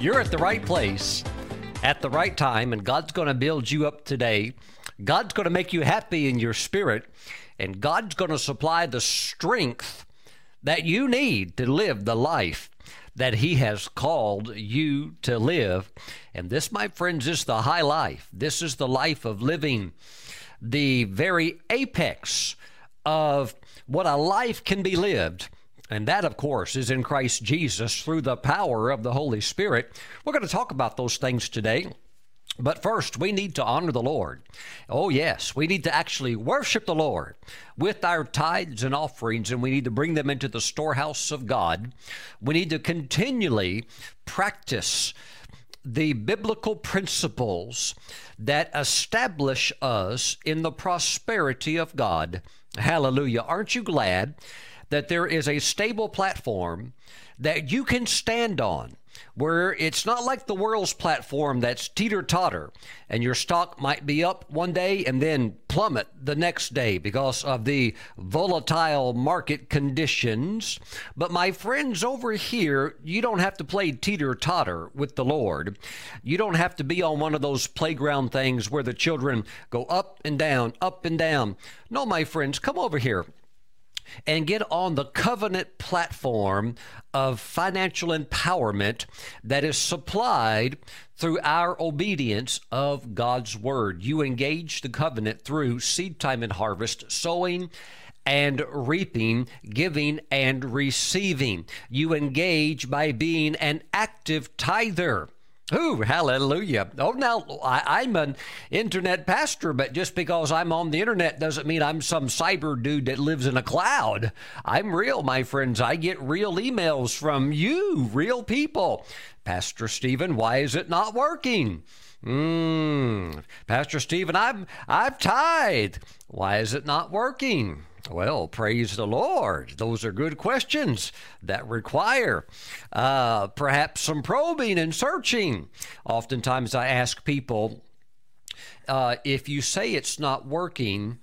You're at the right place at the right time, and God's going to build you up today. God's going to make you happy in your spirit, and God's going to supply the strength that you need to live the life that He has called you to live. And this, my friends, is the high life. This is the life of living the very apex of what a life can be lived. And that, of course, is in Christ Jesus through the power of the Holy Spirit. We're going to talk about those things today. But first, we need to honor the Lord. Oh, yes, we need to actually worship the Lord with our tithes and offerings, and we need to bring them into the storehouse of God. We need to continually practice the biblical principles that establish us in the prosperity of God. Hallelujah. Aren't you glad that there is a stable platform that you can stand on? where it's not like the world's platform that's teeter totter and your stock might be up one day and then plummet the next day because of the volatile market conditions. But my friends over here, you don't have to play teeter totter with the Lord. You don't have to be on one of those playground things where the children go up and down, up and down. No, my friends, come over here and get on the covenant platform of financial empowerment that is supplied through our obedience of God's word. You engage the covenant through seed time and harvest, sowing and reaping, giving and receiving. You engage by being an active tither. Ooh, hallelujah. Oh, now I, am an internet pastor, but just because I'm on the internet doesn't mean I'm some cyber dude that lives in a cloud. I'm real, my friends. I get real emails from you, real people. Pastor Stephen, why is it not working? Hmm, Pastor Stephen, I've, I've tithed. Why is it not working? Well, praise the Lord. Those are good questions that require uh, perhaps some probing and searching. Oftentimes, I ask people uh, if you say it's not working,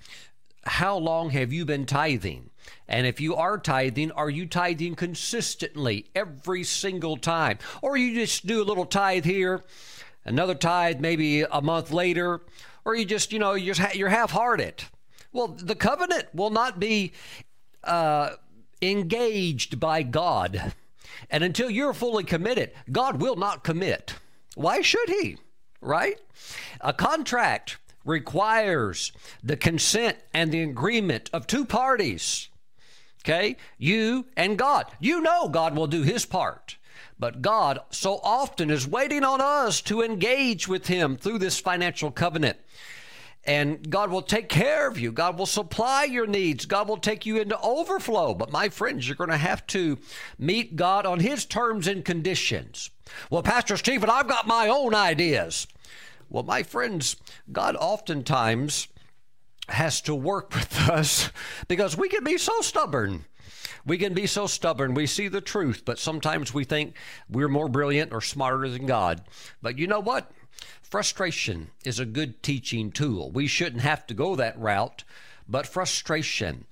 how long have you been tithing? And if you are tithing, are you tithing consistently every single time? Or you just do a little tithe here, another tithe maybe a month later, or you just, you know, you're, you're half hearted? Well, the covenant will not be uh, engaged by God. And until you're fully committed, God will not commit. Why should He? Right? A contract requires the consent and the agreement of two parties. Okay? You and God. You know God will do His part. But God so often is waiting on us to engage with Him through this financial covenant and God will take care of you. God will supply your needs. God will take you into overflow. But my friends, you're going to have to meet God on His terms and conditions. Well, Pastor Stephen, I've got my own ideas. Well, my friends, God oftentimes has to work with us because we can be so stubborn. We can be so stubborn. We see the truth, but sometimes we think we're more brilliant or smarter than God. But you know what? Frustration is a good teaching tool. We shouldn't have to go that route, but frustration,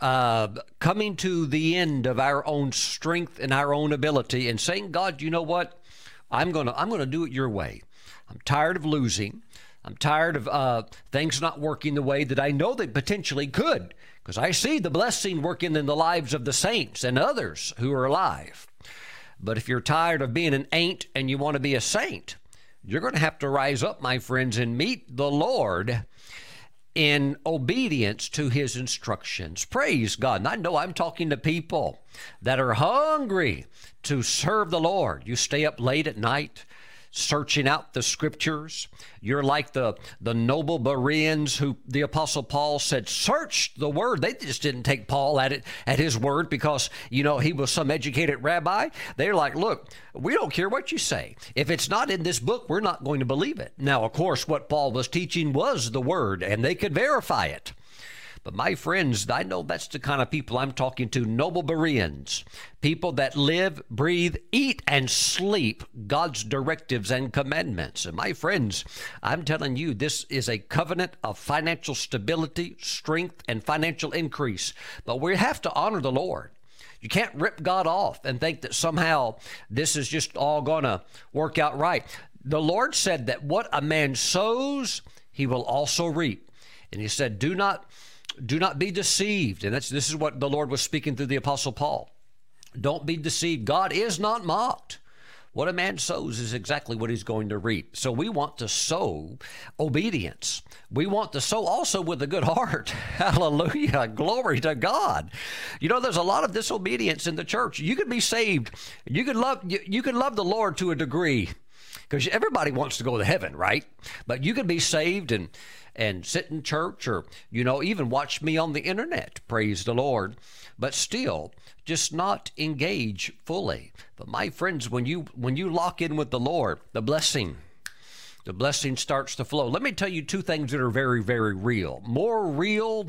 uh, coming to the end of our own strength and our own ability, and saying, God, you know what? I'm gonna I'm gonna do it your way. I'm tired of losing. I'm tired of uh, things not working the way that I know they potentially could, because I see the blessing working in the lives of the saints and others who are alive. But if you're tired of being an ain't and you want to be a saint, you're going to have to rise up, my friends, and meet the Lord in obedience to his instructions. Praise God. And I know I'm talking to people that are hungry to serve the Lord. You stay up late at night searching out the scriptures. You're like the, the noble Bereans who the apostle Paul said, search the word. They just didn't take Paul at it at his word because, you know, he was some educated rabbi. They're like, look, we don't care what you say. If it's not in this book, we're not going to believe it. Now, of course, what Paul was teaching was the word, and they could verify it. But my friends, I know that's the kind of people I'm talking to noble Bereans, people that live, breathe, eat, and sleep God's directives and commandments. And my friends, I'm telling you, this is a covenant of financial stability, strength, and financial increase. But we have to honor the Lord. You can't rip God off and think that somehow this is just all going to work out right. The Lord said that what a man sows, he will also reap. And he said, "Do not do not be deceived." And that's this is what the Lord was speaking through the apostle Paul. Don't be deceived. God is not mocked. What a man sows is exactly what he's going to reap. So we want to sow obedience. We want to sow also with a good heart. Hallelujah. Glory to God. You know, there's a lot of disobedience in the church. You can be saved. You can love you, you can love the Lord to a degree because everybody wants to go to heaven, right? But you can be saved and and sit in church or you know even watch me on the internet praise the lord but still just not engage fully but my friends when you when you lock in with the lord the blessing the blessing starts to flow. Let me tell you two things that are very, very real. More real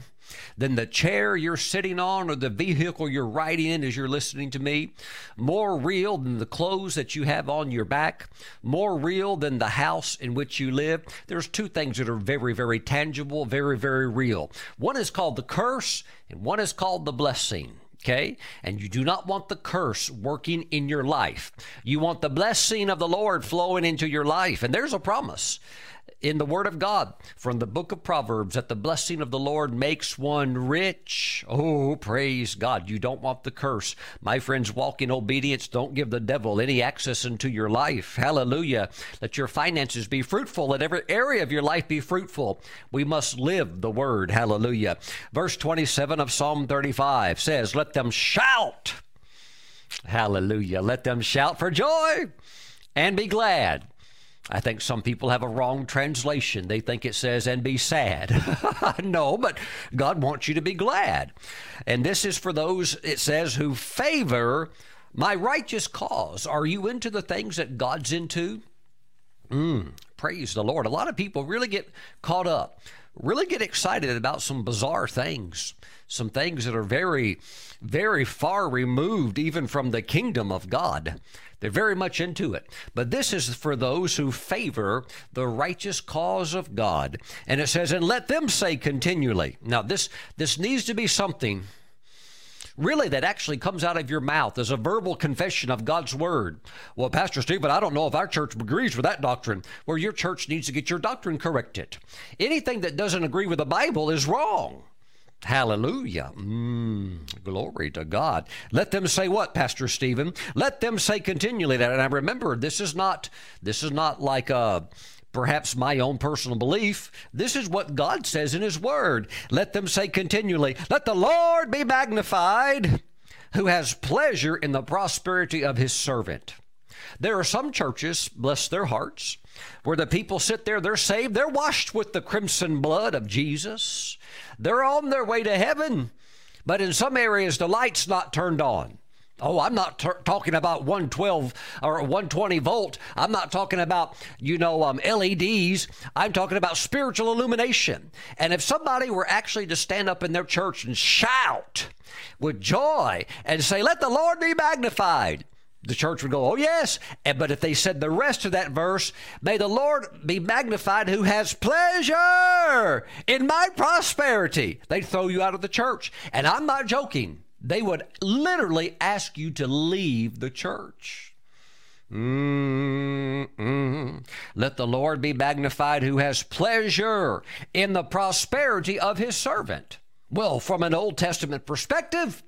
than the chair you're sitting on or the vehicle you're riding in as you're listening to me. More real than the clothes that you have on your back. More real than the house in which you live. There's two things that are very, very tangible, very, very real. One is called the curse, and one is called the blessing okay? And you do not want the curse working in your life. You want the blessing of the Lord flowing into your life. And there's a promise in the Word of God from the book of Proverbs that the blessing of the Lord makes one rich. Oh, praise God. You don't want the curse. My friends, walk in obedience. Don't give the devil any access into your life. Hallelujah. Let your finances be fruitful. Let every area of your life be fruitful. We must live the Word. Hallelujah. Verse 27 of Psalm 35 says, Let them shout. Hallelujah. Let them shout for joy and be glad I think some people have a wrong translation. They think it says, and be sad. no, but God wants you to be glad. And this is for those, it says, who favor my righteous cause. Are you into the things that God's into? Mm, praise the Lord. A lot of people really get caught up, really get excited about some bizarre things, some things that are very, very far removed even from the kingdom of God. They're very much into it. But this is for those who favor the righteous cause of God. And it says, and let them say continually. Now, this, this needs to be something really that actually comes out of your mouth as a verbal confession of God's word. Well, Pastor Stephen, I don't know if our church agrees with that doctrine. Well, your church needs to get your doctrine corrected. Anything that doesn't agree with the Bible is wrong. Hallelujah. Mm, glory to God. Let them say what, Pastor Stephen? Let them say continually that. And I remember this is not this is not like a perhaps my own personal belief. This is what God says in His Word. Let them say continually, Let the Lord be magnified, who has pleasure in the prosperity of His servant. There are some churches, bless their hearts, where the people sit there, they're saved, they're washed with the crimson blood of Jesus. They're on their way to heaven. But in some areas, the light's not turned on. Oh, I'm not t- talking about 112 or 120 volt. I'm not talking about, you know, um, LEDs. I'm talking about spiritual illumination. And if somebody were actually to stand up in their church and shout with joy and say, Let the Lord be magnified, the church would go, Oh, yes. But if they said the rest of that verse, May the Lord be magnified who has pleasure in my prosperity, they'd throw you out of the church. And I'm not joking. They would literally ask you to leave the church. Mm-mm. Let the Lord be magnified who has pleasure in the prosperity of his servant. Well, from an Old Testament perspective,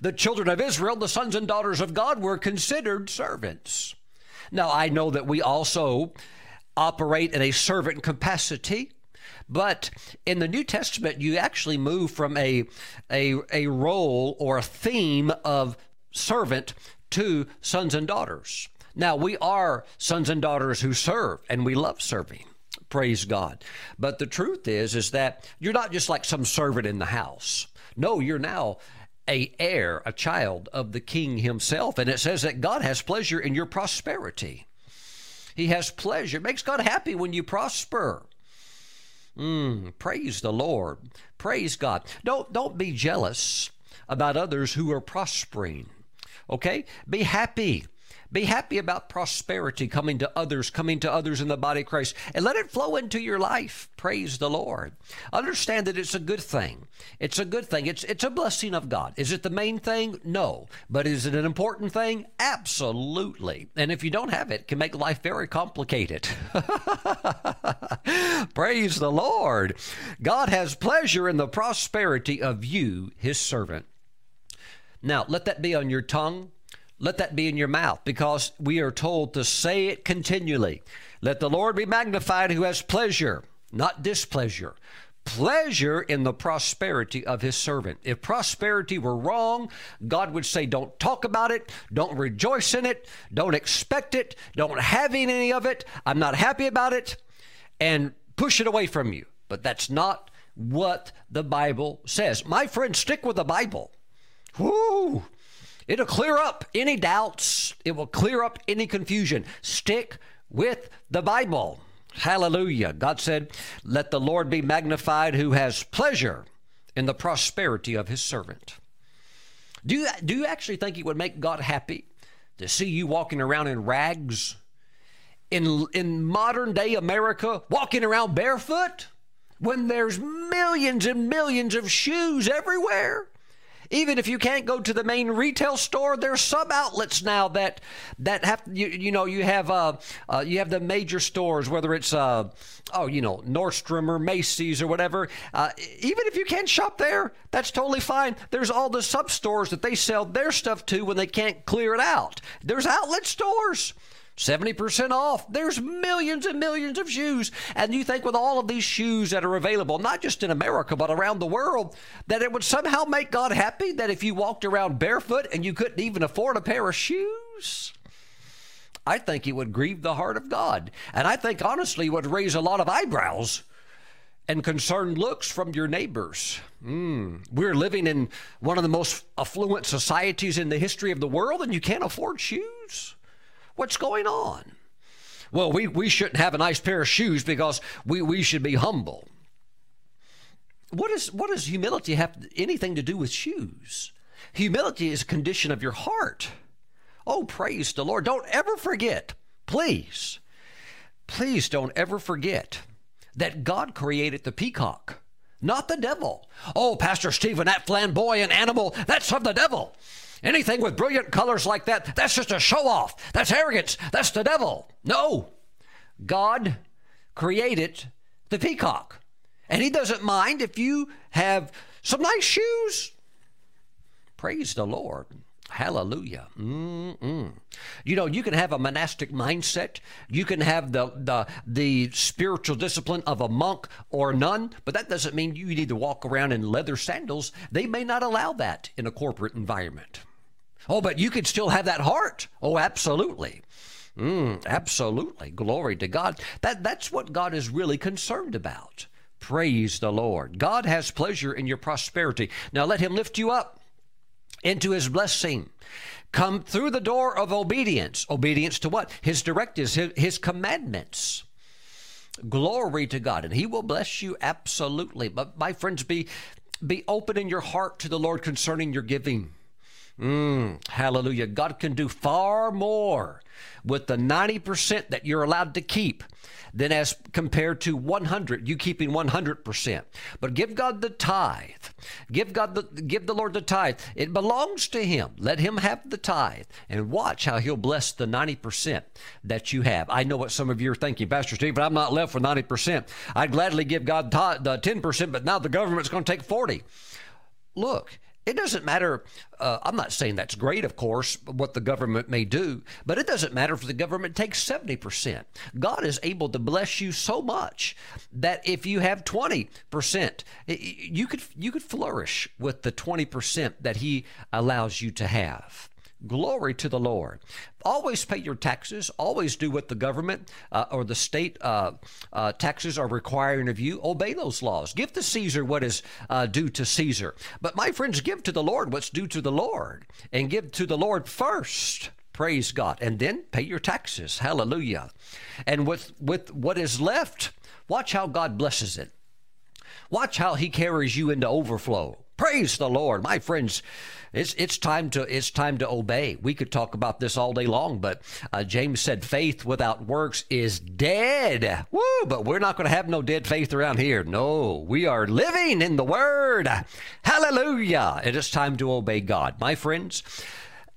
the children of Israel, the sons and daughters of God, were considered servants. Now, I know that we also operate in a servant capacity. But in the New Testament, you actually move from a, a, a role or a theme of servant to sons and daughters. Now, we are sons and daughters who serve, and we love serving. Praise God. But the truth is, is that you're not just like some servant in the house. No, you're now a heir, a child of the king himself. And it says that God has pleasure in your prosperity. He has pleasure. It makes God happy when you prosper. Mm, praise the Lord. Praise God. Don't don't be jealous about others who are prospering. Okay? Be happy. Be happy about prosperity coming to others, coming to others in the body of Christ, and let it flow into your life. Praise the Lord. Understand that it's a good thing. It's a good thing. It's it's a blessing of God. Is it the main thing? No. But is it an important thing? Absolutely. And if you don't have it, it can make life very complicated. Praise the Lord. God has pleasure in the prosperity of you, his servant. Now, let that be on your tongue let that be in your mouth because we are told to say it continually. Let the Lord be magnified who has pleasure, not displeasure. Pleasure in the prosperity of his servant. If prosperity were wrong, God would say, Don't talk about it, don't rejoice in it, don't expect it, don't have any of it, I'm not happy about it, and push it away from you. But that's not what the Bible says. My friend, stick with the Bible. Whoo! It'll clear up any doubts, it will clear up any confusion. Stick with the Bible. Hallelujah. God said, Let the Lord be magnified who has pleasure in the prosperity of his servant. Do you, do you actually think it would make God happy to see you walking around in rags? In, in modern day America, walking around barefoot? When there's millions and millions of shoes everywhere? Even if you can't go to the main retail store, there's some outlets now that that have you, you know you have uh, uh you have the major stores, whether it's uh oh you know Nordstrom or Macy's or whatever. Uh, even if you can't shop there, that's totally fine. There's all the sub stores that they sell their stuff to when they can't clear it out. There's outlet stores. 70% off. There's millions and millions of shoes. And you think with all of these shoes that are available, not just in America, but around the world, that it would somehow make God happy that if you walked around barefoot and you couldn't even afford a pair of shoes? I think it would grieve the heart of God. And I think honestly would raise a lot of eyebrows and concerned looks from your neighbors. Mm. We're living in one of the most affluent societies in the history of the world, and you can't afford shoes? What's going on? Well, we, we shouldn't have a nice pair of shoes because we, we should be humble. What, is, what does humility have anything to do with shoes? Humility is a condition of your heart. Oh, praise the Lord. Don't ever forget, please, please don't ever forget that God created the peacock, not the devil. Oh, Pastor Stephen, that flamboyant animal, that's of the devil. Anything with brilliant colors like that, that's just a show off. That's arrogance. That's the devil. No. God created the peacock. And he doesn't mind if you have some nice shoes. Praise the Lord. Hallelujah. Mm-mm. You know, you can have a monastic mindset. You can have the, the, the spiritual discipline of a monk or a nun, but that doesn't mean you need to walk around in leather sandals. They may not allow that in a corporate environment. Oh, but you could still have that heart. Oh, absolutely. Mm, absolutely. Glory to God. That, that's what God is really concerned about. Praise the Lord. God has pleasure in your prosperity. Now let Him lift you up into His blessing. Come through the door of obedience. Obedience to what? His directives, His, his commandments. Glory to God. And He will bless you absolutely. But my friends, be, be open in your heart to the Lord concerning your giving. Mm, hallelujah. God can do far more with the 90% that you're allowed to keep than as compared to 100 you keeping 100% but give god the tithe. Give god the give the lord the tithe. It belongs to him. Let him have the tithe and watch how he'll bless the 90% that you have. I know what some of you are thinking pastor stephen i'm not left with 90% i'd gladly give god the 10% but now the government's going to take 40 look it doesn't matter. Uh, I'm not saying that's great, of course, what the government may do, but it doesn't matter if the government takes 70%. God is able to bless you so much that if you have 20%, you could, you could flourish with the 20% that He allows you to have. Glory to the Lord. Always pay your taxes. Always do what the government uh, or the state uh, uh, taxes are requiring of you. Obey those laws. Give to Caesar what is uh, due to Caesar. But my friends, give to the Lord what's due to the Lord and give to the Lord first. Praise God. And then pay your taxes. Hallelujah. And with, with what is left, watch how God blesses it. Watch how He carries you into overflow. Praise the Lord. My friends, it's it's time to it's time to obey. We could talk about this all day long, but uh, James said faith without works is dead. Woo! But we're not going to have no dead faith around here. No, we are living in the Word. Hallelujah! It is time to obey God, my friends.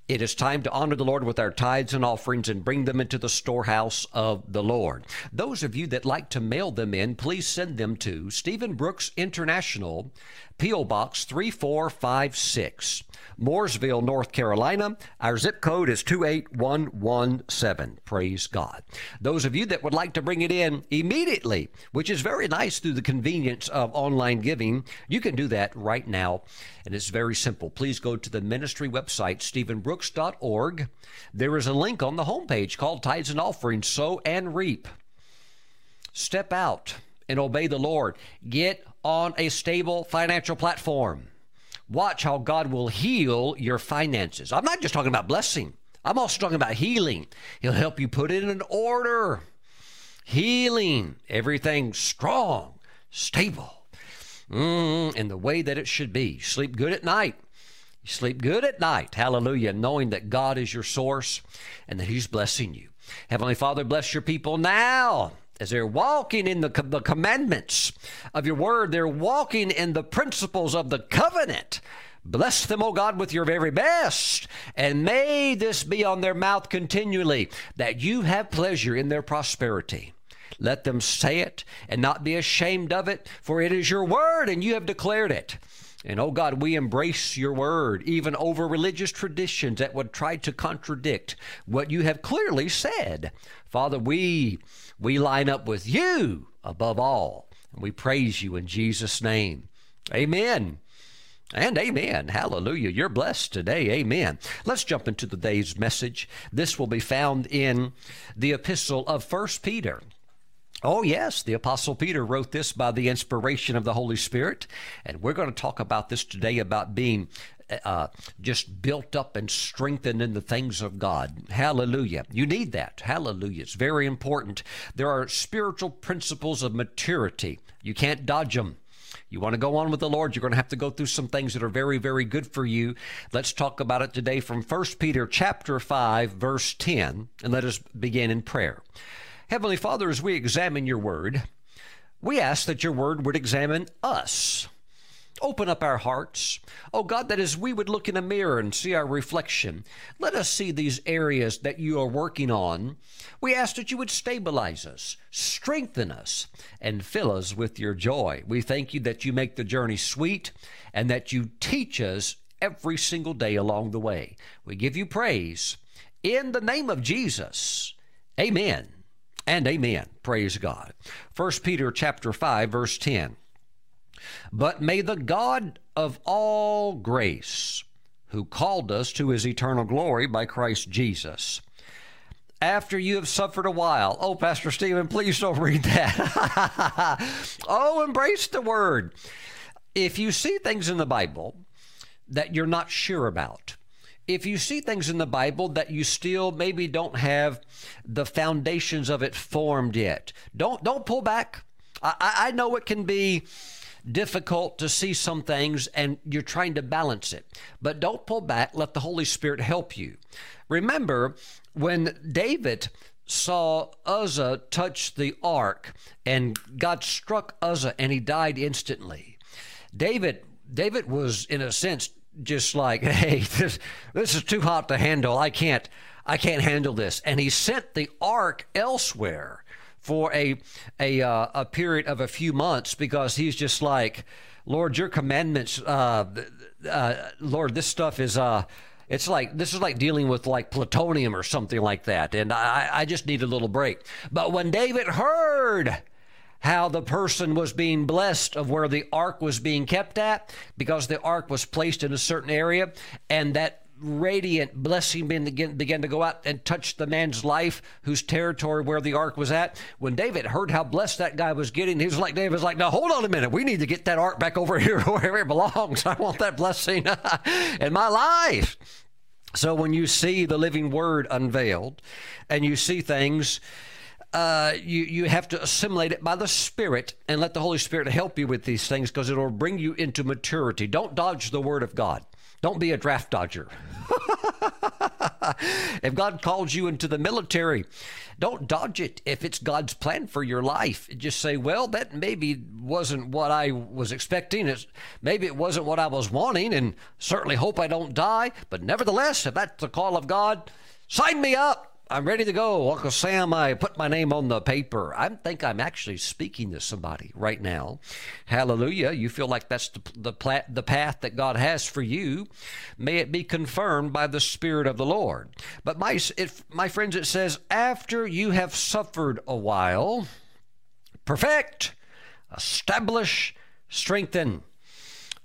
It is time to honor the Lord with our tithes and offerings and bring them into the storehouse of the Lord. Those of you that like to mail them in, please send them to Stephen Brooks International, P.O. Box 3456. Mooresville, North Carolina. Our zip code is 28117. Praise God. Those of you that would like to bring it in immediately, which is very nice through the convenience of online giving, you can do that right now. And it's very simple. Please go to the ministry website, stephenbrooks.org. There is a link on the homepage called Tithes and Offerings, Sow and Reap. Step out and obey the Lord. Get on a stable financial platform. Watch how God will heal your finances. I'm not just talking about blessing, I'm also talking about healing. He'll help you put it in order. Healing, everything strong, stable, mm, in the way that it should be. Sleep good at night. Sleep good at night. Hallelujah. Knowing that God is your source and that He's blessing you. Heavenly Father, bless your people now as they're walking in the, the commandments of your word, they're walking in the principles of the covenant. Bless them, O God, with your very best, and may this be on their mouth continually, that you have pleasure in their prosperity. Let them say it and not be ashamed of it, for it is your word, and you have declared it. And oh God, we embrace your word, even over religious traditions that would try to contradict what you have clearly said. Father, we we line up with you above all. And we praise you in Jesus' name. Amen. And amen. Hallelujah. You're blessed today. Amen. Let's jump into the day's message. This will be found in the epistle of First Peter. Oh, yes, the Apostle Peter wrote this by the inspiration of the Holy Spirit. And we're going to talk about this today about being uh, just built up and strengthened in the things of God. Hallelujah. You need that. Hallelujah. It's very important. There are spiritual principles of maturity, you can't dodge them. You want to go on with the Lord, you're going to have to go through some things that are very, very good for you. Let's talk about it today from 1 Peter chapter 5, verse 10, and let us begin in prayer. Heavenly Father, as we examine your word, we ask that your word would examine us. Open up our hearts. Oh God, that as we would look in a mirror and see our reflection, let us see these areas that you are working on. We ask that you would stabilize us, strengthen us, and fill us with your joy. We thank you that you make the journey sweet and that you teach us every single day along the way. We give you praise in the name of Jesus. Amen and amen. Praise God. 1 Peter chapter 5 verse 10. But may the God of all grace, who called us to his eternal glory by Christ Jesus, after you have suffered a while. Oh, Pastor Stephen, please don't read that. oh, embrace the word. If you see things in the Bible that you're not sure about, if you see things in the Bible that you still maybe don't have the foundations of it formed yet, don't don't pull back. I, I know it can be difficult to see some things and you're trying to balance it. But don't pull back, let the Holy Spirit help you. Remember, when David saw Uzzah touch the ark and God struck Uzzah and he died instantly. David David was in a sense just like, hey, this this is too hot to handle. I can't I can't handle this. And he sent the ark elsewhere for a a uh, a period of a few months because he's just like, Lord, your commandments, uh, uh, Lord, this stuff is. Uh, it's like this is like dealing with like plutonium or something like that, and I, I just need a little break. But when David heard how the person was being blessed of where the ark was being kept at, because the ark was placed in a certain area, and that radiant blessing began, began to go out and touch the man's life whose territory where the ark was at. When David heard how blessed that guy was getting, he was like, David was like, now hold on a minute. We need to get that ark back over here where it belongs. I want that blessing in my life. So when you see the living word unveiled and you see things uh, you you have to assimilate it by the Spirit and let the Holy Spirit help you with these things because it'll bring you into maturity. Don't dodge the Word of God. Don't be a draft dodger. if God calls you into the military, don't dodge it. If it's God's plan for your life, just say, "Well, that maybe wasn't what I was expecting. It's, maybe it wasn't what I was wanting, and certainly hope I don't die. But nevertheless, if that's the call of God, sign me up." I'm ready to go. Uncle Sam, I put my name on the paper. I think I'm actually speaking to somebody right now. Hallelujah. You feel like that's the, the, the path that God has for you. May it be confirmed by the Spirit of the Lord. But my, it, my friends, it says, after you have suffered a while, perfect, establish, strengthen,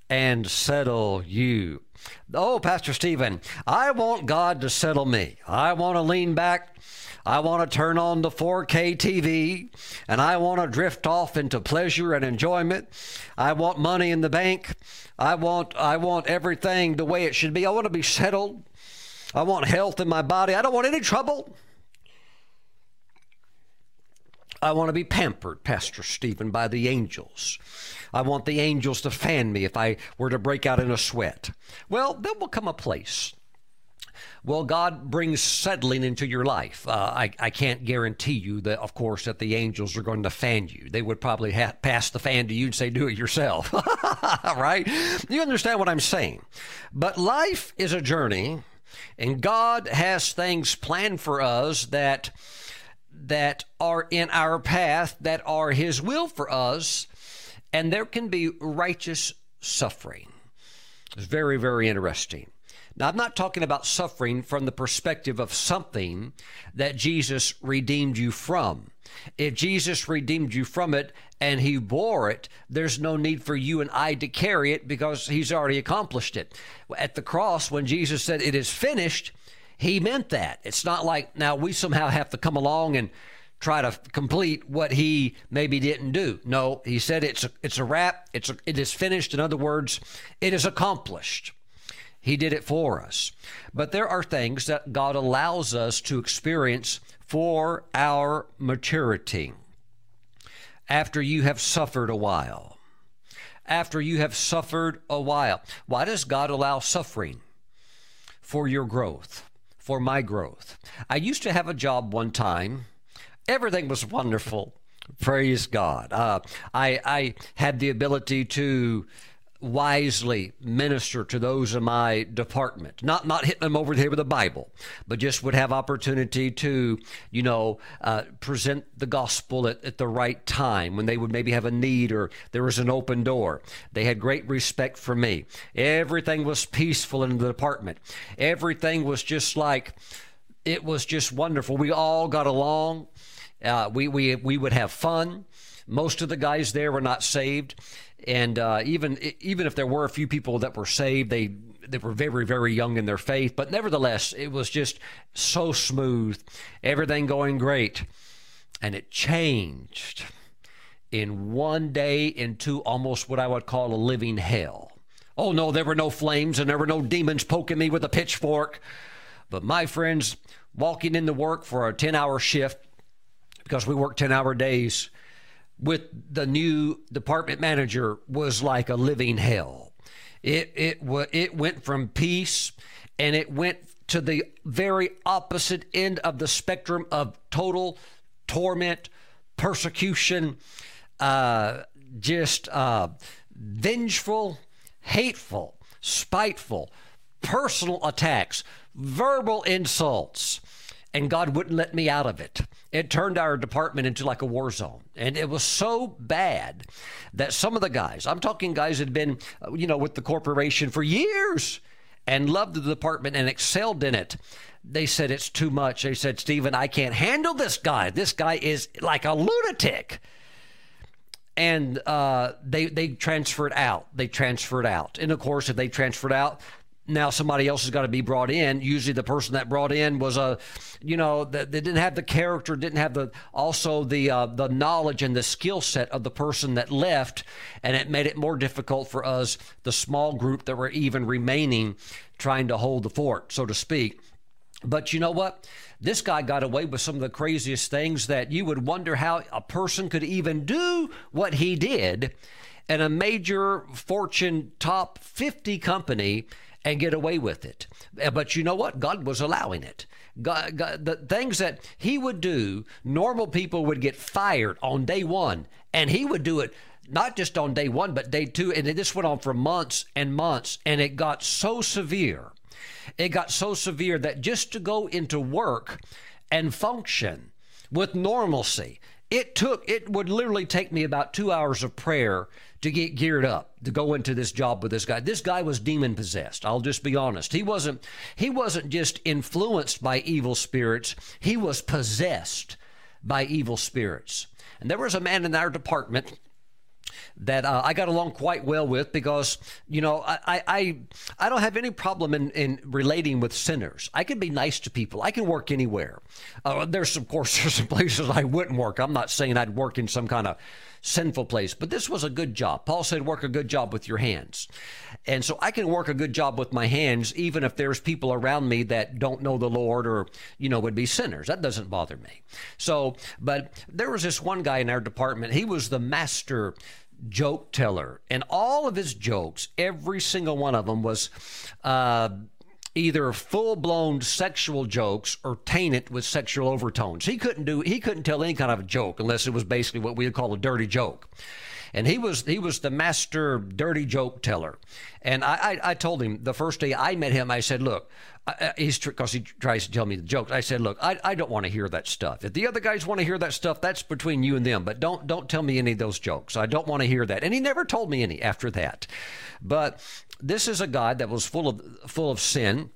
and settle you. Oh, Pastor Stephen, I want God to settle me. I want to lean back. I want to turn on the 4K TV and I want to drift off into pleasure and enjoyment. I want money in the bank. I want I want everything the way it should be. I want to be settled. I want health in my body. I don't want any trouble. I want to be pampered, Pastor Stephen, by the angels. I want the angels to fan me if I were to break out in a sweat. Well, there will come a place. Well, God brings settling into your life. Uh, I, I can't guarantee you that, of course, that the angels are going to fan you. They would probably ha- pass the fan to you and say, do it yourself. right? You understand what I'm saying? But life is a journey, and God has things planned for us that that are in our path that are his will for us and there can be righteous suffering. It's very, very interesting. Now, I'm not talking about suffering from the perspective of something that Jesus redeemed you from. If Jesus redeemed you from it and he bore it, there's no need for you and I to carry it because he's already accomplished it. At the cross, when Jesus said, It is finished, he meant that. It's not like now we somehow have to come along and try to complete what he maybe didn't do. No, he said it's a, it's a wrap. It's a, it is finished. In other words, it is accomplished. He did it for us. But there are things that God allows us to experience for our maturity. After you have suffered a while. After you have suffered a while. Why does God allow suffering? For your growth, for my growth. I used to have a job one time everything was wonderful. Praise God. Uh, I, I had the ability to wisely minister to those in my department. Not not hitting them over the head with the bible but just would have opportunity to you know uh, present the gospel at, at the right time when they would maybe have a need or there was an open door. They had great respect for me. Everything was peaceful in the department. Everything was just like it was just wonderful. We all got along uh, we, we, we would have fun. Most of the guys there were not saved. And uh, even even if there were a few people that were saved, they they were very very young in their faith. But nevertheless, it was just so smooth, everything going great, and it changed in one day into almost what I would call a living hell. Oh no, there were no flames and there were no demons poking me with a pitchfork. But my friends, walking into work for a 10 hour shift, because we work 10 hour days with the new department manager was like a living hell. It, it, it went from peace and it went to the very opposite end of the spectrum of total torment, persecution, uh, just uh, vengeful, hateful, spiteful, personal attacks, verbal insults and God wouldn't let me out of it. It turned our department into like a war zone. And it was so bad that some of the guys, I'm talking guys that had been, uh, you know, with the corporation for years and loved the department and excelled in it. They said it's too much. They said, Stephen, I can't handle this guy. This guy is like a lunatic. And uh, they they transferred out. They transferred out. And of course, if they transferred out, now somebody else has got to be brought in. Usually, the person that brought in was a, you know, they didn't have the character, didn't have the also the uh, the knowledge and the skill set of the person that left, and it made it more difficult for us, the small group that were even remaining, trying to hold the fort, so to speak. But you know what? This guy got away with some of the craziest things that you would wonder how a person could even do what he did in a major Fortune top 50 company and get away with it. Uh, but you know what? God was allowing it. God, God, the things that he would do, normal people would get fired on day one, and he would do it not just on day one, but day two. And this went on for months and months, and it got so severe. It got so severe that just to go into work and function with normalcy, it took, it would literally take me about two hours of prayer to get geared up to go into this job with this guy. This guy was demon possessed. I'll just be honest. He wasn't he wasn't just influenced by evil spirits. He was possessed by evil spirits. And there was a man in our department that uh, I got along quite well with because you know I I, I don't have any problem in, in relating with sinners. I can be nice to people. I can work anywhere. Uh, there's of course there's some places I wouldn't work. I'm not saying I'd work in some kind of sinful place, but this was a good job. Paul said, "Work a good job with your hands," and so I can work a good job with my hands even if there's people around me that don't know the Lord or you know would be sinners. That doesn't bother me. So, but there was this one guy in our department. He was the master joke teller. And all of his jokes, every single one of them was uh, either full blown sexual jokes or tainted with sexual overtones. He couldn't do he couldn't tell any kind of a joke unless it was basically what we would call a dirty joke and he was he was the master dirty joke teller. And I, I, I told him the first day I met him, I said, look, uh, he's because he tries to tell me the jokes. I said, look, I, I don't want to hear that stuff. If the other guys want to hear that stuff, that's between you and them. But don't don't tell me any of those jokes. I don't want to hear that. And he never told me any after that. But this is a guy that was full of full of sin.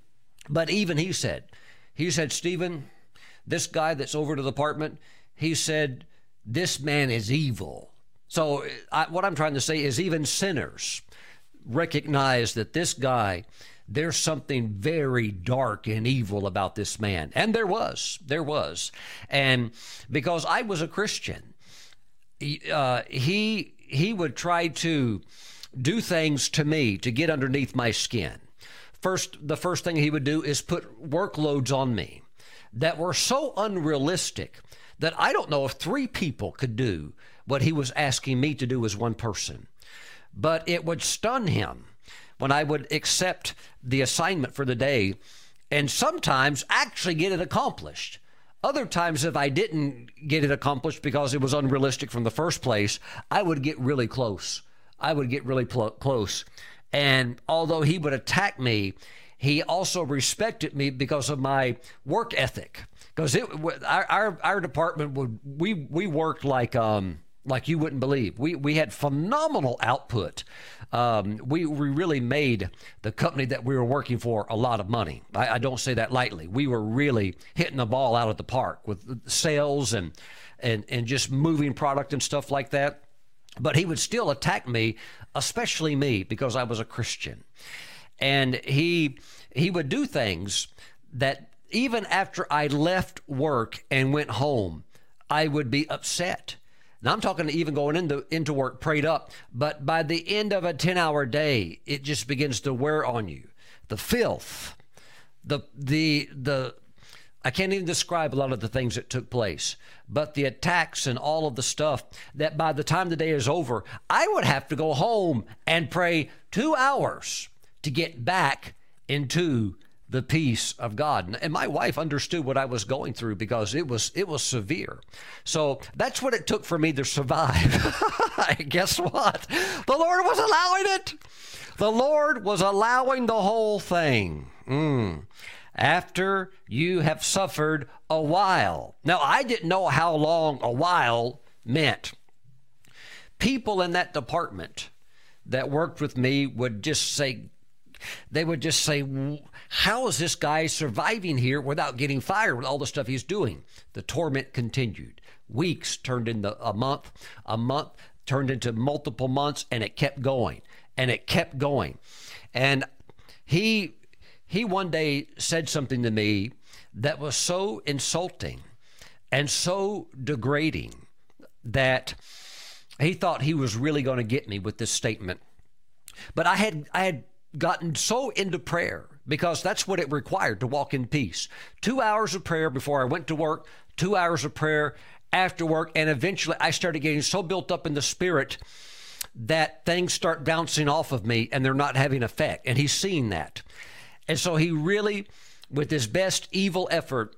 But even he said, he said, Stephen, this guy that's over to the apartment, he said, this man is evil. So, I, what I'm trying to say is, even sinners recognize that this guy, there's something very dark and evil about this man. And there was, there was. And because I was a Christian, uh, he, he would try to do things to me to get underneath my skin. First, the first thing he would do is put workloads on me that were so unrealistic that I don't know if three people could do what he was asking me to do as one person. But it would stun him when I would accept the assignment for the day and sometimes actually get it accomplished. Other times, if I didn't get it accomplished because it was unrealistic from the first place, I would get really close. I would get really pl- close. And although he would attack me, he also respected me because of my work ethic. Because our, our, our department would we we worked like um like you wouldn't believe. We we had phenomenal output. Um, we we really made the company that we were working for a lot of money. I, I, don't say that lightly. We were really hitting the ball out of the park with sales and and and just moving product and stuff like that. But he would still attack me, especially me, because I was a Christian, and he he would do things that even after I left work and went home, I would be upset now I'm talking to even going into into work prayed up, but by the end of a 10-hour day, it just begins to wear on you. The filth, the the the I can't even describe a lot of the things that took place, but the attacks and all of the stuff that by the time the day is over, I would have to go home and pray 2 hours to get back into the peace of God. And my wife understood what I was going through because it was it was severe. So that's what it took for me to survive. Guess what? The Lord was allowing it. The Lord was allowing the whole thing. Mm. After you have suffered a while. Now, I didn't know how long a while meant. People in that department that worked with me would just say, they would just say, How is this guy surviving here without getting fired with all the stuff he's doing? The torment continued. Weeks turned into a month, a month turned into multiple months, and it kept going and it kept going. And he he one day said something to me that was so insulting and so degrading that he thought he was really going to get me with this statement. But I had I had gotten so into prayer because that's what it required to walk in peace. Two hours of prayer before I went to work, two hours of prayer after work, and eventually I started getting so built up in the spirit that things start bouncing off of me and they're not having effect. And he's seeing that. And so he really, with his best evil effort,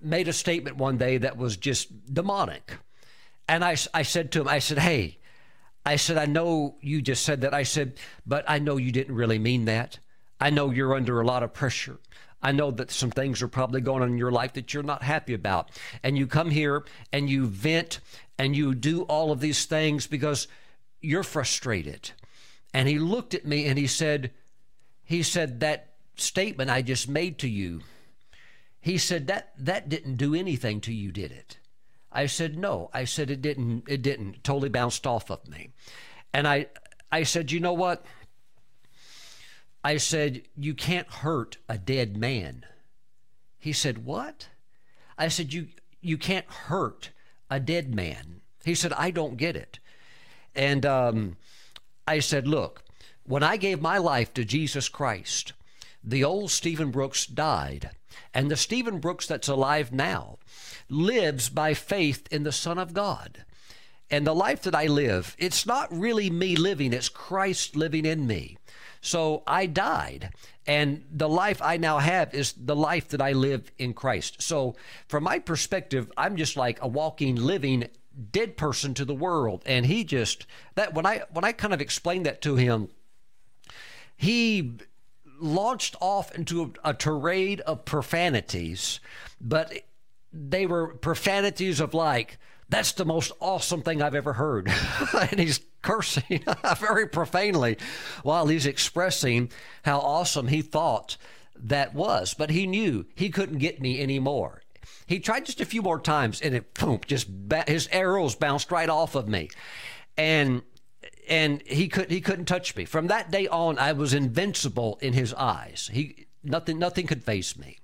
made a statement one day that was just demonic. And I, I said to him, I said, hey, I said, I know you just said that. I said, but I know you didn't really mean that. I know you're under a lot of pressure. I know that some things are probably going on in your life that you're not happy about. And you come here and you vent and you do all of these things because you're frustrated. And he looked at me and he said, he said, that statement I just made to you, he said, that, that didn't do anything to you, did it? I said, no. I said, it didn't, it didn't. Totally bounced off of me. And I, I said, you know what? I said, You can't hurt a dead man. He said, What? I said, You, you can't hurt a dead man. He said, I don't get it. And um, I said, Look, when I gave my life to Jesus Christ, the old Stephen Brooks died. And the Stephen Brooks that's alive now lives by faith in the Son of God. And the life that I live, it's not really me living, it's Christ living in me. So I died. And the life I now have is the life that I live in Christ. So, from my perspective, I'm just like a walking, living, dead person to the world. And he just that when I when I kind of explained that to him, he launched off into a, a tirade of profanities, but they were profanities of like, that's the most awesome thing I've ever heard. and he's cursing very profanely while he's expressing how awesome he thought that was. But he knew he couldn't get me anymore. He tried just a few more times and it, boom, just ba- his arrows bounced right off of me. And and he could he couldn't touch me. From that day on, I was invincible in his eyes. He nothing nothing could face me.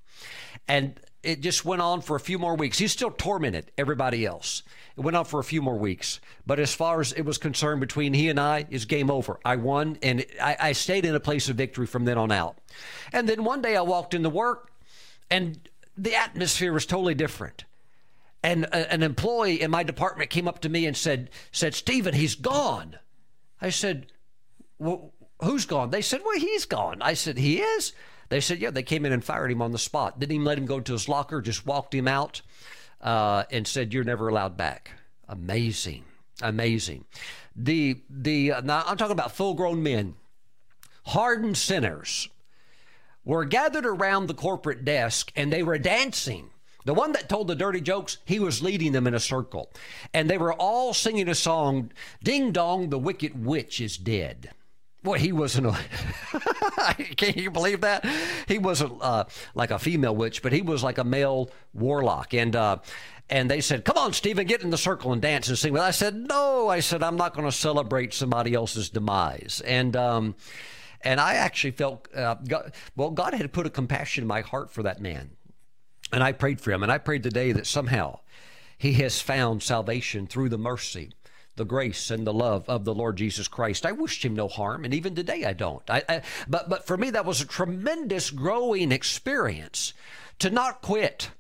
And it just went on for a few more weeks. He still tormented everybody else. It went on for a few more weeks. But as far as it was concerned between he and I, is game over. I won, and I, I stayed in a place of victory from then on out. And then one day I walked into work, and the atmosphere was totally different. And an employee in my department came up to me and said, said, Stephen, he's gone. I said, well, who's gone? They said, well, he's gone. I said, he is? They said, yeah, they came in and fired him on the spot. Didn't even let him go to his locker, just walked him out uh, and said, you're never allowed back. Amazing. Amazing. The, the, now I'm talking about full grown men, hardened sinners were gathered around the corporate desk and they were dancing. The one that told the dirty jokes, he was leading them in a circle. And they were all singing a song Ding Dong, the Wicked Witch is Dead. Boy, he wasn't a. can you believe that? He wasn't uh, like a female witch, but he was like a male warlock. And uh, and they said, "Come on, Stephen, get in the circle and dance and sing." Well, I said, "No." I said, "I'm not going to celebrate somebody else's demise." And um, and I actually felt, uh, God, well, God had put a compassion in my heart for that man, and I prayed for him, and I prayed today that somehow he has found salvation through the mercy the grace and the love of the Lord Jesus Christ. I wished him no harm, and even today I don't. I, I, but, but for me, that was a tremendous growing experience to not quit,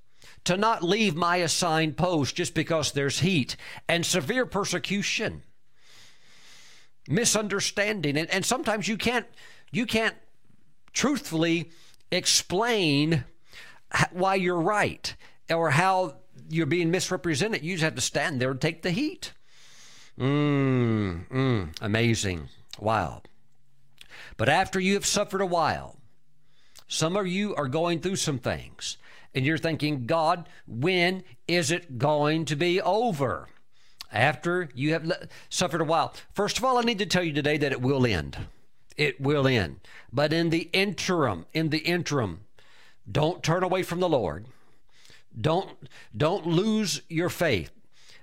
to not leave my assigned post just because there's heat and severe persecution, misunderstanding, and, and sometimes you can't you can't truthfully explain why you're right or how you're being misrepresented. You just have to stand there and take the heat. Mmm, mm, amazing. Wow. But after you have suffered a while, some of you are going through some things, and you're thinking, God, when is it going to be over? After you have suffered a while. First of all, I need to tell you today that it will end. It will end. But in the interim, in the interim, don't turn away from the Lord. Don't don't lose your faith.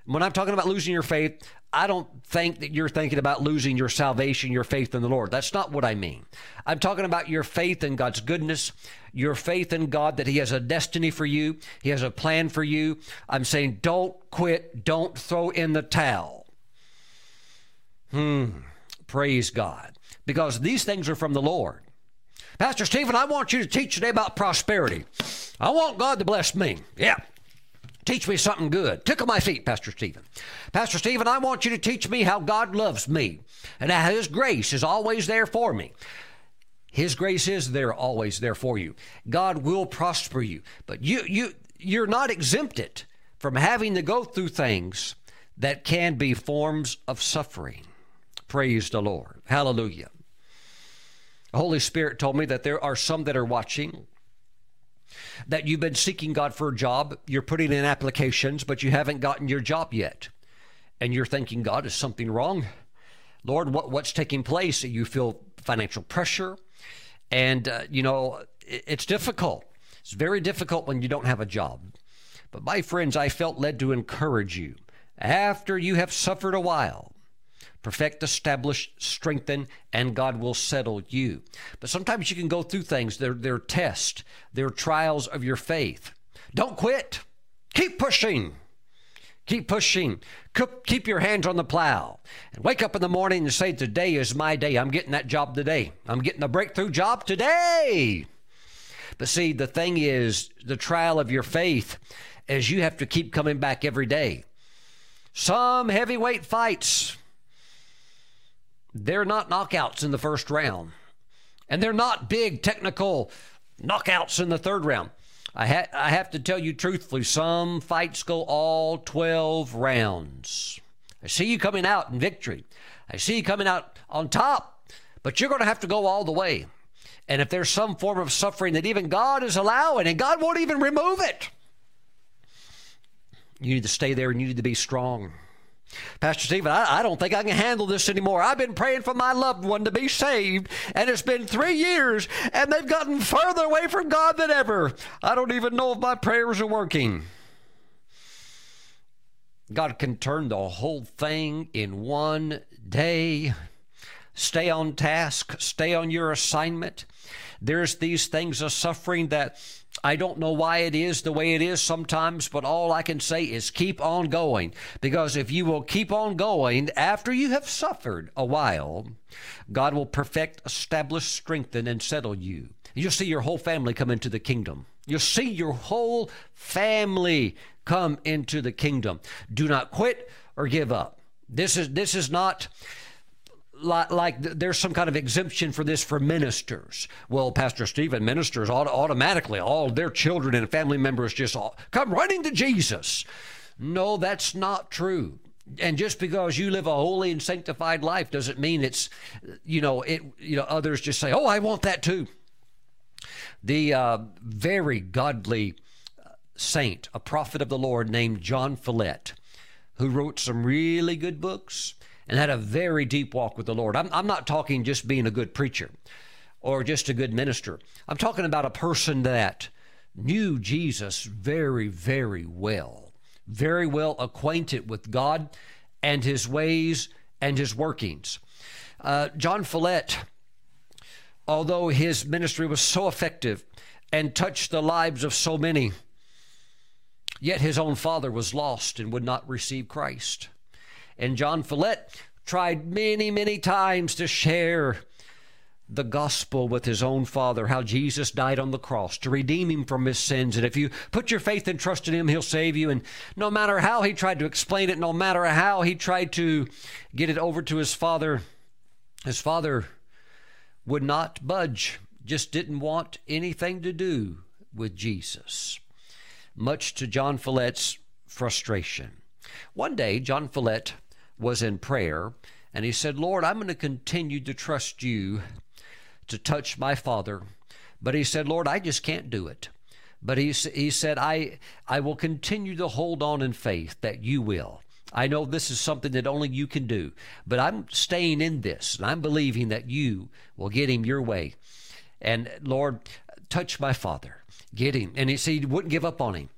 When I'm talking about losing your faith, I don't think that you're thinking about losing your salvation, your faith in the Lord. That's not what I mean. I'm talking about your faith in God's goodness, your faith in God that He has a destiny for you, He has a plan for you. I'm saying don't quit, don't throw in the towel. Hmm. Praise God. Because these things are from the Lord. Pastor Stephen, I want you to teach today about prosperity. I want God to bless me. Yeah. Teach me something good. Tickle my feet, Pastor Stephen. Pastor Stephen, I want you to teach me how God loves me and how His grace is always there for me. His grace is there always there for you. God will prosper you, but you you you're not exempted from having to go through things that can be forms of suffering. Praise the Lord. Hallelujah. The Holy Spirit told me that there are some that are watching that you've been seeking God for a job, you're putting in applications, but you haven't gotten your job yet. And you're thinking, God, is something wrong? Lord, what, what's taking place? You feel financial pressure. And, uh, you know, it, it's difficult. It's very difficult when you don't have a job. But my friends, I felt led to encourage you after you have suffered a while. Perfect, establish, strengthen, and God will settle you. But sometimes you can go through things, they're, they're tests, they're trials of your faith. Don't quit. Keep pushing. Keep pushing. Keep your hands on the plow. And wake up in the morning and say, Today is my day. I'm getting that job today. I'm getting a breakthrough job today. But see, the thing is, the trial of your faith is you have to keep coming back every day. Some heavyweight fights, they're not knockouts in the first round. And they're not big technical knockouts in the third round. I, ha- I have to tell you truthfully, some fights go all 12 rounds. I see you coming out in victory. I see you coming out on top, but you're going to have to go all the way. And if there's some form of suffering that even God is allowing, and God won't even remove it, you need to stay there and you need to be strong. Pastor Stephen, I, I, don't think I can handle this anymore. I've been praying for my loved one to be saved, and it's been three years, and they've gotten further away from God than ever. I don't even know if my prayers are working. God can turn the whole thing in one day. Stay on task, stay on your assignment. There's these things of suffering that I don't know why it is the way it is sometimes, but all I can say is keep on going. Because if you will keep on going after you have suffered a while, God will perfect, establish, strengthen, and settle you. You'll see your whole family come into the kingdom. You'll see your whole family come into the kingdom. Do not quit or give up. This is this is not like, like there's some kind of exemption for this for ministers. Well, Pastor Stephen, ministers automatically, all their children and family members just all, come running to Jesus. No, that's not true. And just because you live a holy and sanctified life doesn't mean it's, you know, it. You know, others just say, "Oh, I want that too." The uh, very godly uh, saint, a prophet of the Lord named John Follette, who wrote some really good books and had a very deep walk with the Lord. I'm, I'm not talking just being a good preacher or just a good minister. I'm talking about a person that knew Jesus very, very well, very well acquainted with God and his ways and his workings. Uh, John Follette, although his ministry was so effective and touched the lives of so many, yet his own father was lost and would not receive Christ. And John Follette tried many, many times to share the gospel with his own father, how Jesus died on the cross to redeem him from his sins. And if you put your faith and trust in him, he'll save you. And no matter how he tried to explain it, no matter how he tried to get it over to his father, his father would not budge, just didn't want anything to do with Jesus, much to John Follette's frustration. One day, John Follette was in prayer, and he said, Lord, I'm going to continue to trust you to touch my father. But he said, Lord, I just can't do it. But he, he said, I, I will continue to hold on in faith that you will. I know this is something that only you can do, but I'm staying in this and I'm believing that you will get him your way. And Lord, touch my father, get him. And he said he wouldn't give up on him.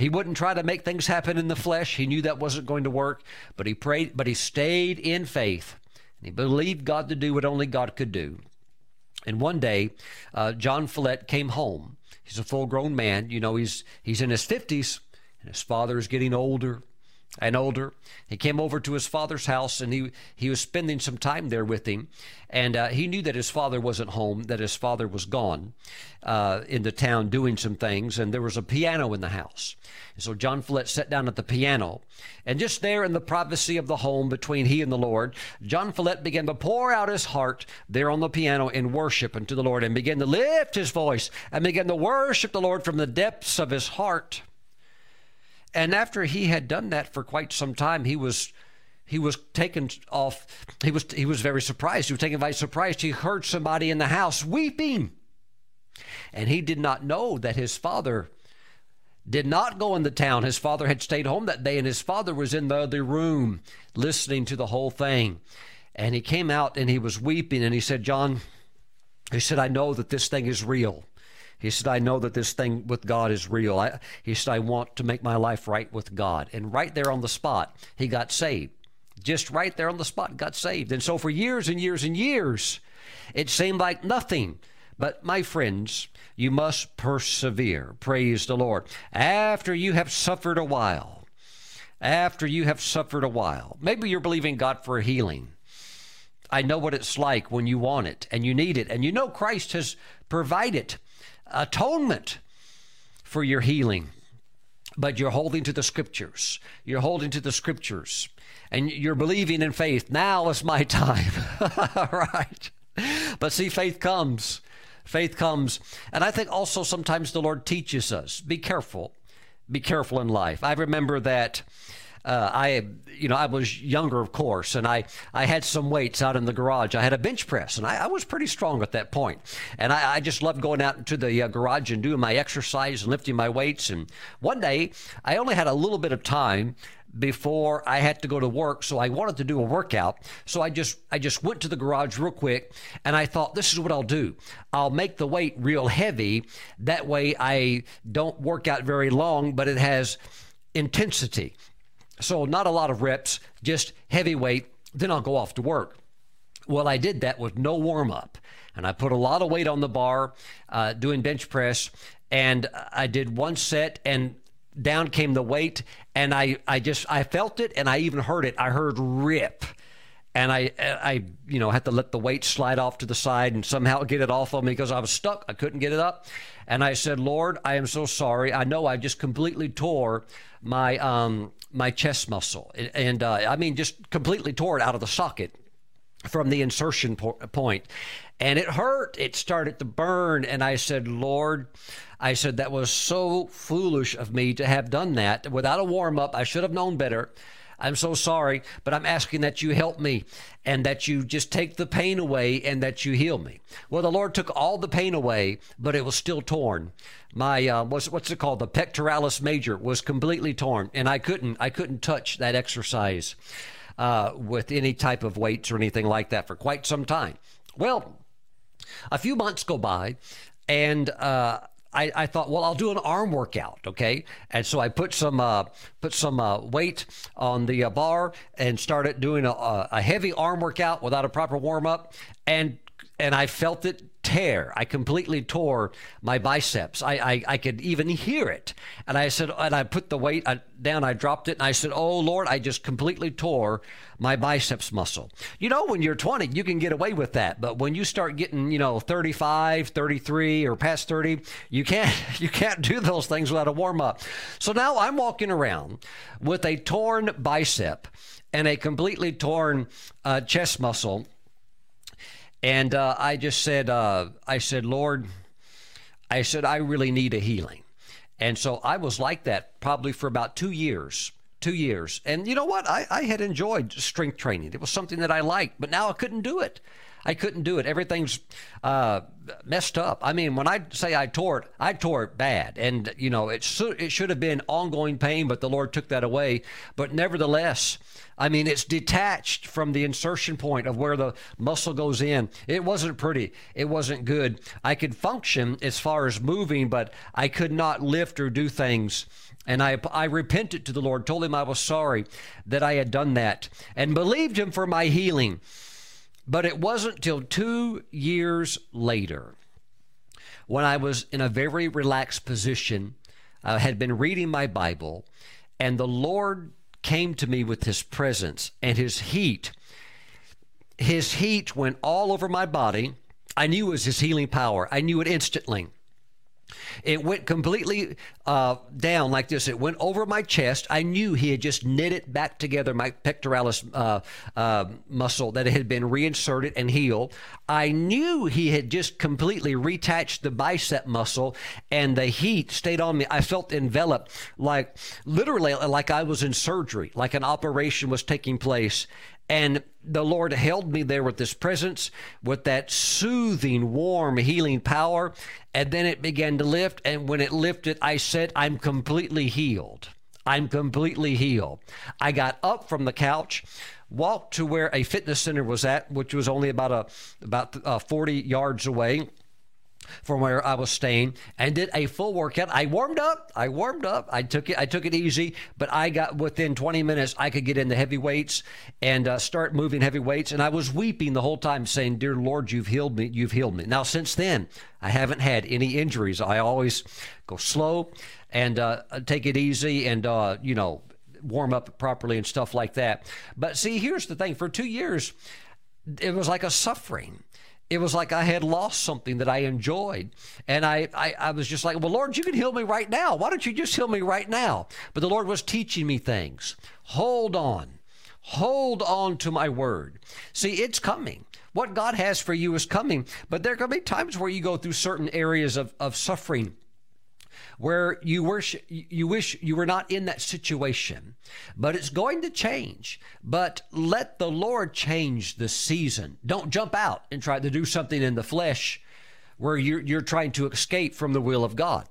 He wouldn't try to make things happen in the flesh. He knew that wasn't going to work, but he prayed, but he stayed in faith. And he believed God to do what only God could do. And one day, uh, John Follette came home. He's a full grown man. You know, he's, he's in his 50s, and his father is getting older. And older. He came over to his father's house and he, he was spending some time there with him. And uh, he knew that his father wasn't home, that his father was gone uh, in the town doing some things, and there was a piano in the house. And so John Follette sat down at the piano, and just there in the privacy of the home between he and the Lord, John Follette began to pour out his heart there on the piano in worship unto the Lord and began to lift his voice and began to worship the Lord from the depths of his heart. And after he had done that for quite some time, he was he was taken off. He was he was very surprised. He was taken by surprise. He heard somebody in the house weeping, and he did not know that his father did not go in the town. His father had stayed home that day, and his father was in the other room listening to the whole thing. And he came out and he was weeping, and he said, "John," he said, "I know that this thing is real." He said, I know that this thing with God is real. I, he said, I want to make my life right with God. And right there on the spot, he got saved. Just right there on the spot, got saved. And so for years and years and years, it seemed like nothing. But my friends, you must persevere. Praise the Lord. After you have suffered a while, after you have suffered a while, maybe you're believing God for healing. I know what it's like when you want it and you need it, and you know Christ has provided atonement for your healing. But you're holding to the scriptures. You're holding to the scriptures. And you're believing in faith. Now is my time. right. But see, faith comes. Faith comes. And I think also sometimes the Lord teaches us be careful. Be careful in life. I remember that uh, I, you know, I was younger, of course, and I, I had some weights out in the garage. I had a bench press, and I, I was pretty strong at that point. And I, I just loved going out into the uh, garage and doing my exercise and lifting my weights. And one day, I only had a little bit of time before I had to go to work, so I wanted to do a workout. So I just I just went to the garage real quick and I thought this is what I'll do. I'll make the weight real heavy. That way I don't work out very long, but it has intensity. So, not a lot of reps, just heavy weight. Then I'll go off to work. Well, I did that with no warm up. And I put a lot of weight on the bar uh, doing bench press. And I did one set, and down came the weight. And I, I just, I felt it and I even heard it. I heard rip and I, I, you know, had to let the weight slide off to the side and somehow get it off of me because I was stuck. I couldn't get it up, and I said, "Lord, I am so sorry. I know I just completely tore my um, my chest muscle, and uh, I mean, just completely tore it out of the socket from the insertion po- point, and it hurt. It started to burn, and I said, Lord." I said, that was so foolish of me to have done that without a warm up. I should have known better. I'm so sorry, but I'm asking that you help me and that you just take the pain away and that you heal me. Well, the Lord took all the pain away, but it was still torn. My uh, what's what's it called? The pectoralis major was completely torn, and I couldn't I couldn't touch that exercise uh, with any type of weights or anything like that for quite some time. Well, a few months go by, and uh, I, I, thought, well, I'll do an arm workout, okay? And so I put some uh, put some uh, weight on the uh, bar and started doing a, a heavy arm workout without a proper warm up, and and I felt it tear. I completely tore my biceps. I, I, I could even hear it. And I said, and I put the weight down, I dropped it, and I said, Oh Lord, I just completely tore my biceps muscle. You know, when you're 20, you can get away with that. But when you start getting, you know, 35, 33, or past 30, you can't, you can't do those things without a warm up. So now I'm walking around with a torn bicep and a completely torn uh, chest muscle and uh, I just said, uh, I said, Lord, I said, I really need a healing. And so I was like that probably for about two years. Two years. And you know what? I, I had enjoyed strength training. It was something that I liked, but now I couldn't do it. I couldn't do it. Everything's uh, messed up. I mean, when I say I tore it, I tore it bad, and you know, it it should have been ongoing pain, but the Lord took that away. But nevertheless, I mean, it's detached from the insertion point of where the muscle goes in. It wasn't pretty. It wasn't good. I could function as far as moving, but I could not lift or do things. And I, I repented to the Lord, told him I was sorry that I had done that, and believed him for my healing. But it wasn't till two years later when I was in a very relaxed position. I had been reading my Bible, and the Lord came to me with his presence and his heat. His heat went all over my body. I knew it was his healing power. I knew it instantly. It went completely uh, down like this. It went over my chest. I knew he had just knit it back together, my pectoralis uh, uh, muscle that had been reinserted and healed. I knew he had just completely retached the bicep muscle, and the heat stayed on me. I felt enveloped, like literally like I was in surgery, like an operation was taking place. And the Lord held me there with His presence, with that soothing, warm, healing power. And then it began to lift. And when it lifted, I said, I'm completely healed. I'm completely healed. I got up from the couch, walked to where a fitness center was at, which was only about a about uh, 40 yards away from where I was staying and did a full workout. I warmed up. I warmed up. I took it. I took it easy, but I got within 20 minutes. I could get in the heavy weights and uh, start moving heavy weights. And I was weeping the whole time, saying, "Dear Lord, you've healed me. You've healed me." Now, since then, I haven't had any injuries. I always go slow and uh, take it easy, and uh, you know, warm up properly and stuff like that. But see, here's the thing: for two years, it was like a suffering it was like I had lost something that I enjoyed. And I, I, I, was just like, well, Lord, you can heal me right now. Why don't you just heal me right now? But the Lord was teaching me things. Hold on. Hold on to my word. See, it's coming. What God has for you is coming. But there are going to be times where you go through certain areas of, of suffering where you wish you wish you were not in that situation but it's going to change. But let the lord change the season. Don't jump out and try to do something in the flesh where you're, you're trying to escape from the will of god.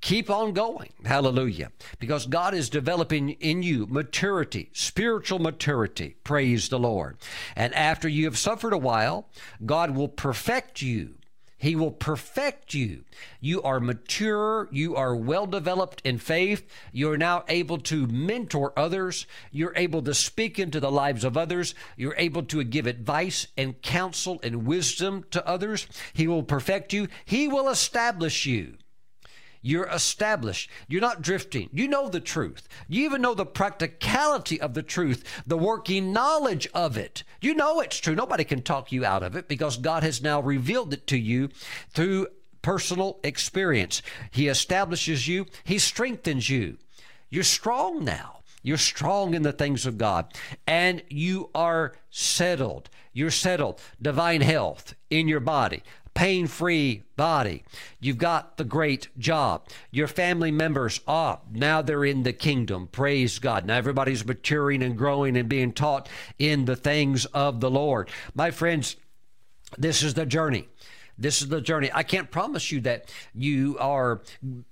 Keep on going. Hallelujah. Because god is developing in you maturity spiritual maturity. Praise the lord. And after you have suffered a while god will perfect you he will perfect you. You are mature. You are well developed in faith. You are now able to mentor others. You're able to speak into the lives of others. You're able to give advice and counsel and wisdom to others. He will perfect you. He will establish you. You're established. You're not drifting. You know the truth. You even know the practicality of the truth, the working knowledge of it. You know it's true. Nobody can talk you out of it because God has now revealed it to you through personal experience. He establishes you, He strengthens you. You're strong now. You're strong in the things of God and you are settled. You're settled. Divine health in your body, pain free body. You've got the great job. Your family members are now they're in the kingdom. Praise God. Now everybody's maturing and growing and being taught in the things of the Lord. My friends, this is the journey. This is the journey. I can't promise you that you are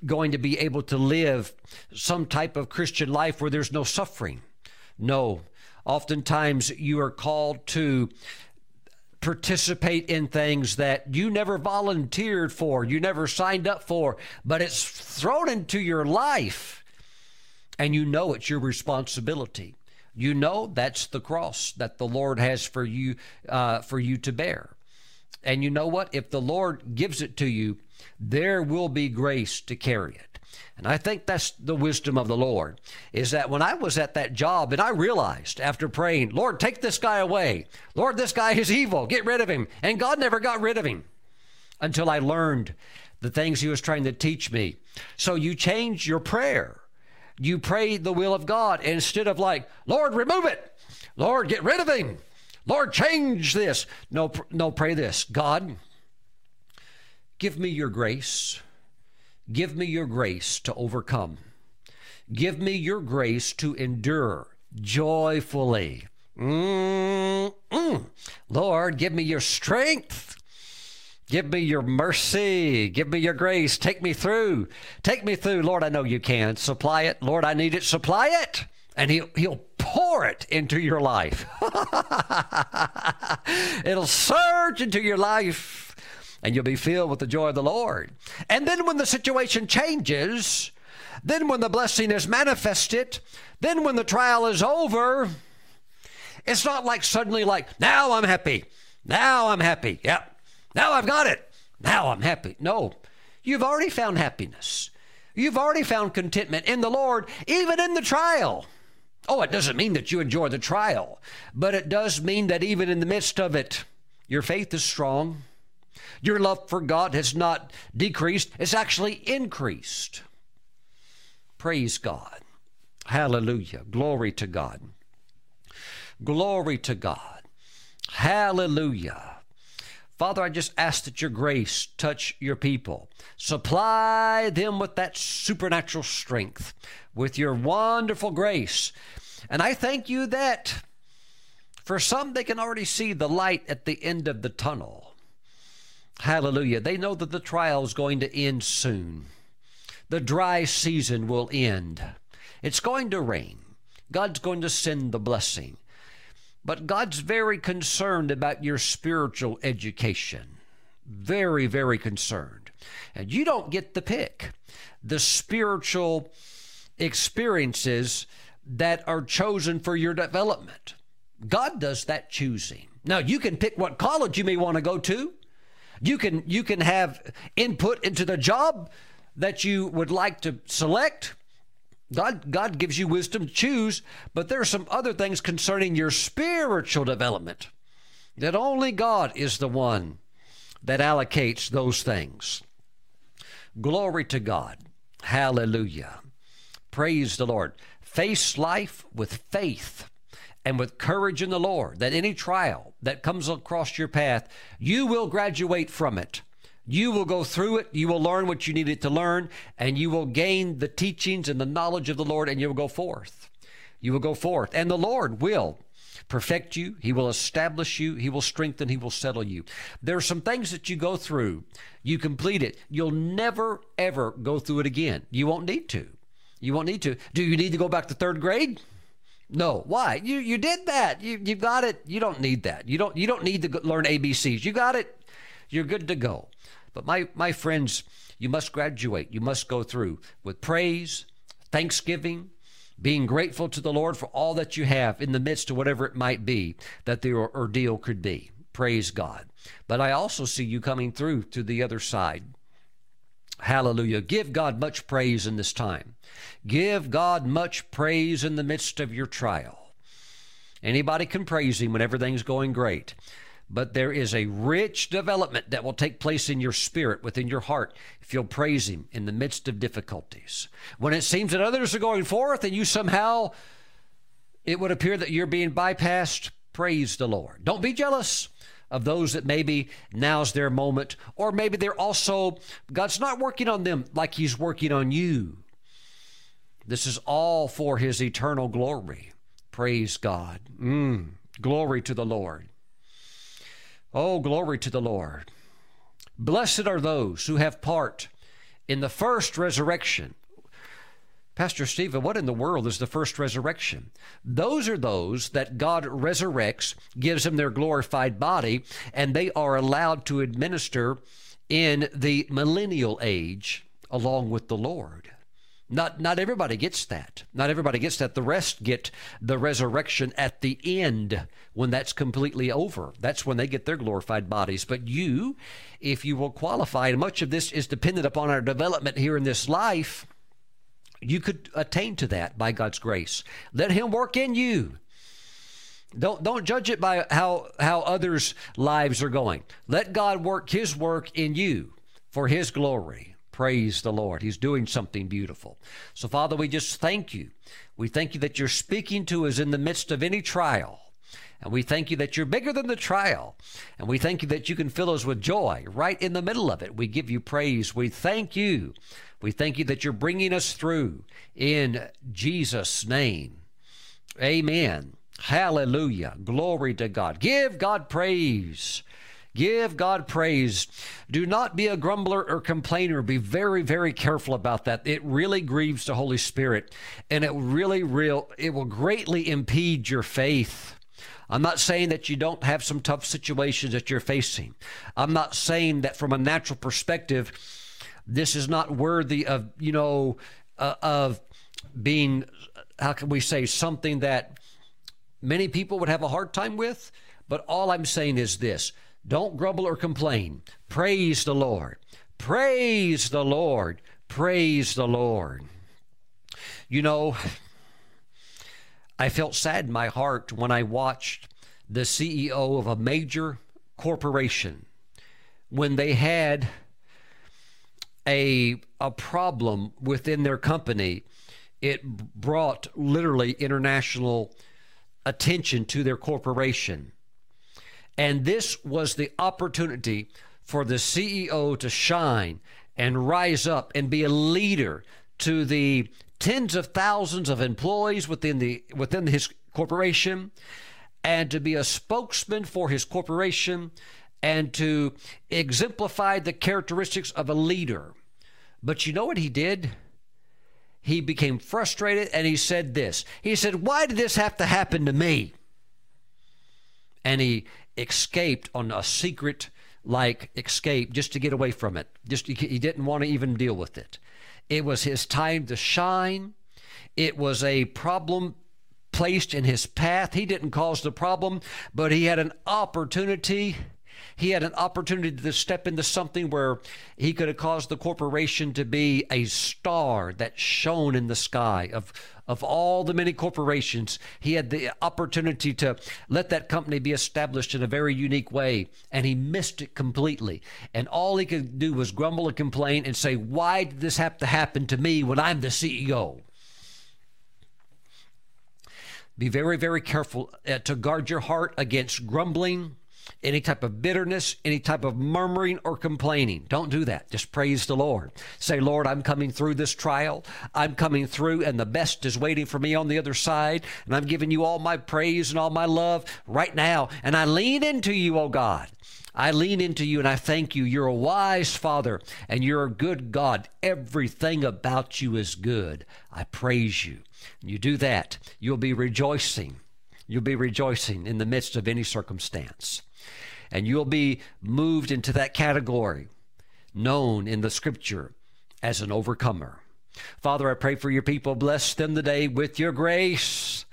going to be able to live some type of Christian life where there's no suffering. No. Oftentimes you are called to participate in things that you never volunteered for, you never signed up for, but it's thrown into your life and you know it's your responsibility. You know that's the cross that the Lord has for you uh, for you to bear. And you know what? If the Lord gives it to you, there will be grace to carry it. And I think that's the wisdom of the Lord is that when I was at that job and I realized after praying, Lord, take this guy away. Lord, this guy is evil. Get rid of him. And God never got rid of him until I learned the things he was trying to teach me. So you change your prayer. You pray the will of God instead of like, Lord, remove it. Lord, get rid of him. Lord, change this. No, no, pray this. God, give me your grace Give me your grace to overcome. Give me your grace to endure joyfully. Mm-mm. Lord, give me your strength. Give me your mercy. Give me your grace. Take me through. Take me through. Lord, I know you can. Supply it. Lord, I need it. Supply it. And he'll, he'll pour it into your life. It'll surge into your life and you'll be filled with the joy of the Lord. And then when the situation changes, then when the blessing is manifested, then when the trial is over, it's not like suddenly like, now I'm happy. Now I'm happy. Yep. Now I've got it. Now I'm happy. No. You've already found happiness. You've already found contentment in the Lord, even in the trial. Oh, it doesn't mean that you enjoy the trial, but it does mean that even in the midst of it, your faith is strong. Your love for God has not decreased, it's actually increased. Praise God. Hallelujah. Glory to God. Glory to God. Hallelujah. Father, I just ask that your grace touch your people. Supply them with that supernatural strength, with your wonderful grace. And I thank you that for some, they can already see the light at the end of the tunnel. Hallelujah. They know that the trial is going to end soon. The dry season will end. It's going to rain. God's going to send the blessing. But God's very concerned about your spiritual education. Very, very concerned. And you don't get the pick. The spiritual experiences that are chosen for your development. God does that choosing. Now you can pick what college you may want to go to. You can you can have input into the job that you would like to select. God, God gives you wisdom to choose, but there are some other things concerning your spiritual development that only God is the one that allocates those things. Glory to God. Hallelujah. Praise the Lord. Face life with faith and with courage in the Lord, that any trial that comes across your path, you will graduate from it you will go through it. You will learn what you needed to learn, and you will gain the teachings and the knowledge of the Lord, and you will go forth. You will go forth, and the Lord will perfect you. He will establish you. He will strengthen. He will settle you. There are some things that you go through. You complete it. You'll never, ever go through it again. You won't need to. You won't need to. Do you need to go back to third grade? No. Why? You you did that. You you got it. You don't need that. You don't you don't need to learn ABCs. You got it. You're good to go. But my, my friends, you must graduate. You must go through with praise, thanksgiving, being grateful to the Lord for all that you have in the midst of whatever it might be that the ordeal could be. Praise God. But I also see you coming through to the other side. Hallelujah. Give God much praise in this time. Give God much praise in the midst of your trial. Anybody can praise Him when everything's going great but there is a rich development that will take place in your spirit, within your heart, if you'll praise Him in the midst of difficulties. When it seems that others are going forth and you somehow, it would appear that you're being bypassed, praise the Lord. Don't be jealous of those that maybe now's their moment, or maybe they're also, God's not working on them like He's working on you. This is all for His eternal glory. Praise God. Mm, glory to the Lord. Oh, glory to the Lord. Blessed are those who have part in the first resurrection. Pastor Stephen, what in the world is the first resurrection? Those are those that God resurrects, gives them their glorified body, and they are allowed to administer in the millennial age along with the Lord. Not, not everybody gets that. Not everybody gets that. The rest get the resurrection at the end when that's completely over. That's when they get their glorified bodies. But you, if you will qualify, and much of this is dependent upon our development here in this life, you could attain to that by God's grace. Let Him work in you. Don't don't judge it by how how others' lives are going. Let God work His work in you for His glory. Praise the Lord. He's doing something beautiful. So, Father, we just thank you. We thank you that you're speaking to us in the midst of any trial. And we thank you that you're bigger than the trial. And we thank you that you can fill us with joy right in the middle of it. We give you praise. We thank you. We thank you that you're bringing us through in Jesus' name. Amen. Hallelujah. Glory to God. Give God praise. Give God praise. Do not be a grumbler or complainer. Be very, very careful about that. It really grieves the Holy Spirit and it really real it will greatly impede your faith. I'm not saying that you don't have some tough situations that you're facing. I'm not saying that from a natural perspective, this is not worthy of, you know, uh, of being, how can we say, something that many people would have a hard time with. But all I'm saying is this don't grumble or complain. Praise the Lord. Praise the Lord. Praise the Lord. You know, I felt sad in my heart when I watched the CEO of a major corporation when they had a a problem within their company. It brought literally international attention to their corporation. And this was the opportunity for the CEO to shine and rise up and be a leader to the tens of thousands of employees within the within his corporation and to be a spokesman for his corporation and to exemplify the characteristics of a leader. But you know what he did? He became frustrated and he said this. He said, Why did this have to happen to me? And he escaped on a secret like escape just to get away from it. Just he didn't want to even deal with it. It was his time to shine. It was a problem placed in his path. He didn't cause the problem, but he had an opportunity he had an opportunity to step into something where he could have caused the corporation to be a star that shone in the sky. Of of all the many corporations he had the opportunity to let that company be established in a very unique way and he missed it completely. And all he could do was grumble and complain and say why did this have to happen to me when i'm the ceo be very very careful uh, to guard your heart against grumbling any type of bitterness, any type of murmuring or complaining. Don't do that. Just praise the Lord. Say, Lord, I'm coming through this trial. I'm coming through, and the best is waiting for me on the other side. And I'm giving you all my praise and all my love right now. And I lean into you, oh God. I lean into you and I thank you. You're a wise Father and you're a good God. Everything about you is good. I praise you. You do that, you'll be rejoicing. You'll be rejoicing in the midst of any circumstance and you'll be moved into that category known in the scripture as an overcomer. Father, I pray for your people. Bless them today with your grace.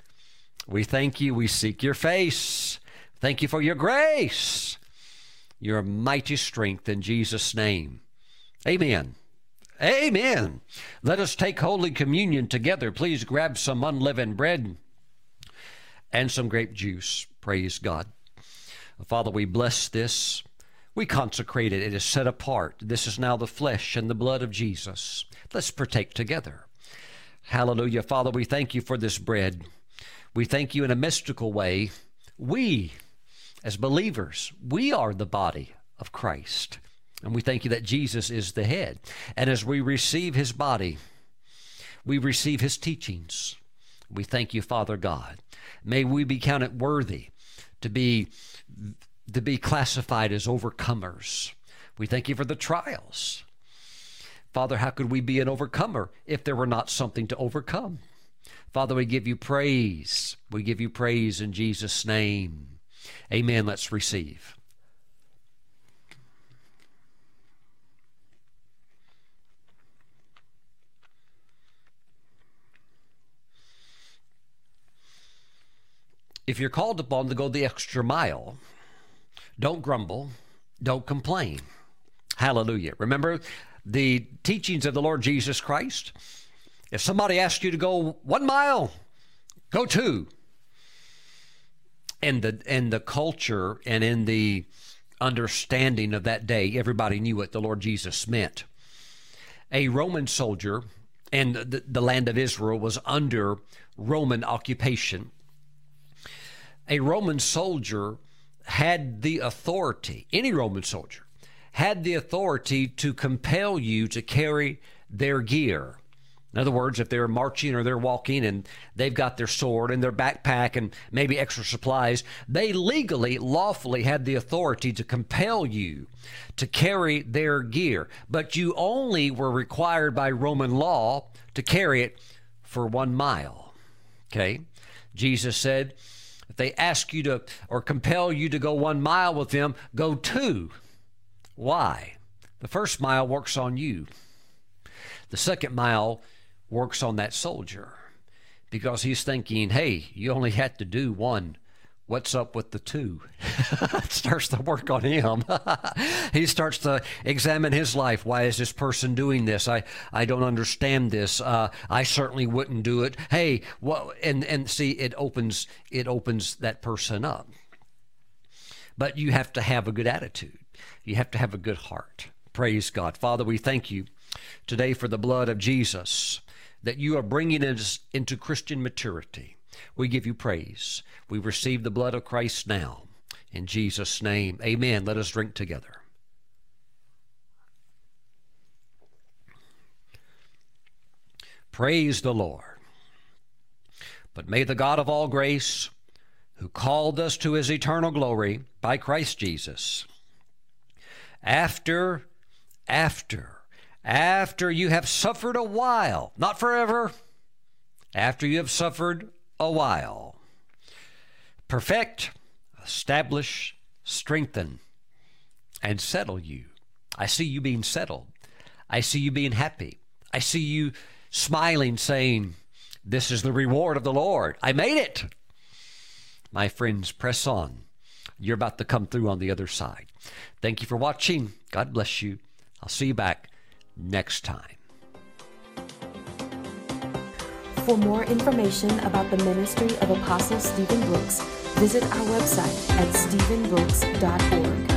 We thank you. We seek your face. Thank you for your grace, your mighty strength in Jesus' name. Amen. Amen. Let us take Holy Communion together. Please grab some unleavened bread and some grape juice. Praise God. Father, we bless this. We consecrate it. It is set apart. This is now the flesh and the blood of Jesus. Let's partake together. Hallelujah. Father, we thank you for this bread. We thank you in a mystical way. We, as believers, we are the body of Christ. And we thank you that Jesus is the head. And as we receive his body, we receive his teachings. We thank you, Father God. May we be counted worthy to be to be classified as overcomers. We thank you for the trials. Father, how could we be an overcomer if there were not something to overcome? Father, we give you praise. We give you praise in Jesus' name. Amen. Let's receive. If you're called upon to go the extra mile, don't grumble, don't complain. Hallelujah. Remember the teachings of the Lord Jesus Christ? If somebody asks you to go one mile, go two. In the in the culture and in the understanding of that day, everybody knew what the Lord Jesus meant. A Roman soldier and the, the land of Israel was under Roman occupation a Roman soldier had the authority, any Roman soldier had the authority to compel you to carry their gear. In other words, if they're marching or they're walking and they've got their sword and their backpack and maybe extra supplies, they legally, lawfully had the authority to compel you to carry their gear. But you only were required by Roman law to carry it for one mile. Okay? Jesus said, they ask you to or compel you to go one mile with them, go two. Why? The first mile works on you. The second mile works on that soldier because he's thinking, hey, you only had to do one what's up with the two? starts to work on him. he starts to examine his life. Why is this person doing this? I, I don't understand this. Uh, I certainly wouldn't do it. Hey, well, and and see, it opens it opens that person up. But you have to have a good attitude. You have to have a good heart. Praise God, Father. We thank you today for the blood of Jesus that you are bringing us into Christian maturity. We give you praise. We receive the blood of Christ now. In Jesus' name, amen. Let us drink together. Praise the Lord. But may the God of all grace, who called us to his eternal glory by Christ Jesus, after, after, after you have suffered a while, not forever, after you have suffered a while. Perfect, establish, strengthen, and settle you. I see you being settled. I see you being happy. I see you smiling, saying, This is the reward of the Lord. I made it. My friends, press on. You're about to come through on the other side. Thank you for watching. God bless you. I'll see you back next time. For more information about the ministry of Apostle Steven Brooks, visit our website at stevenbrooks.org.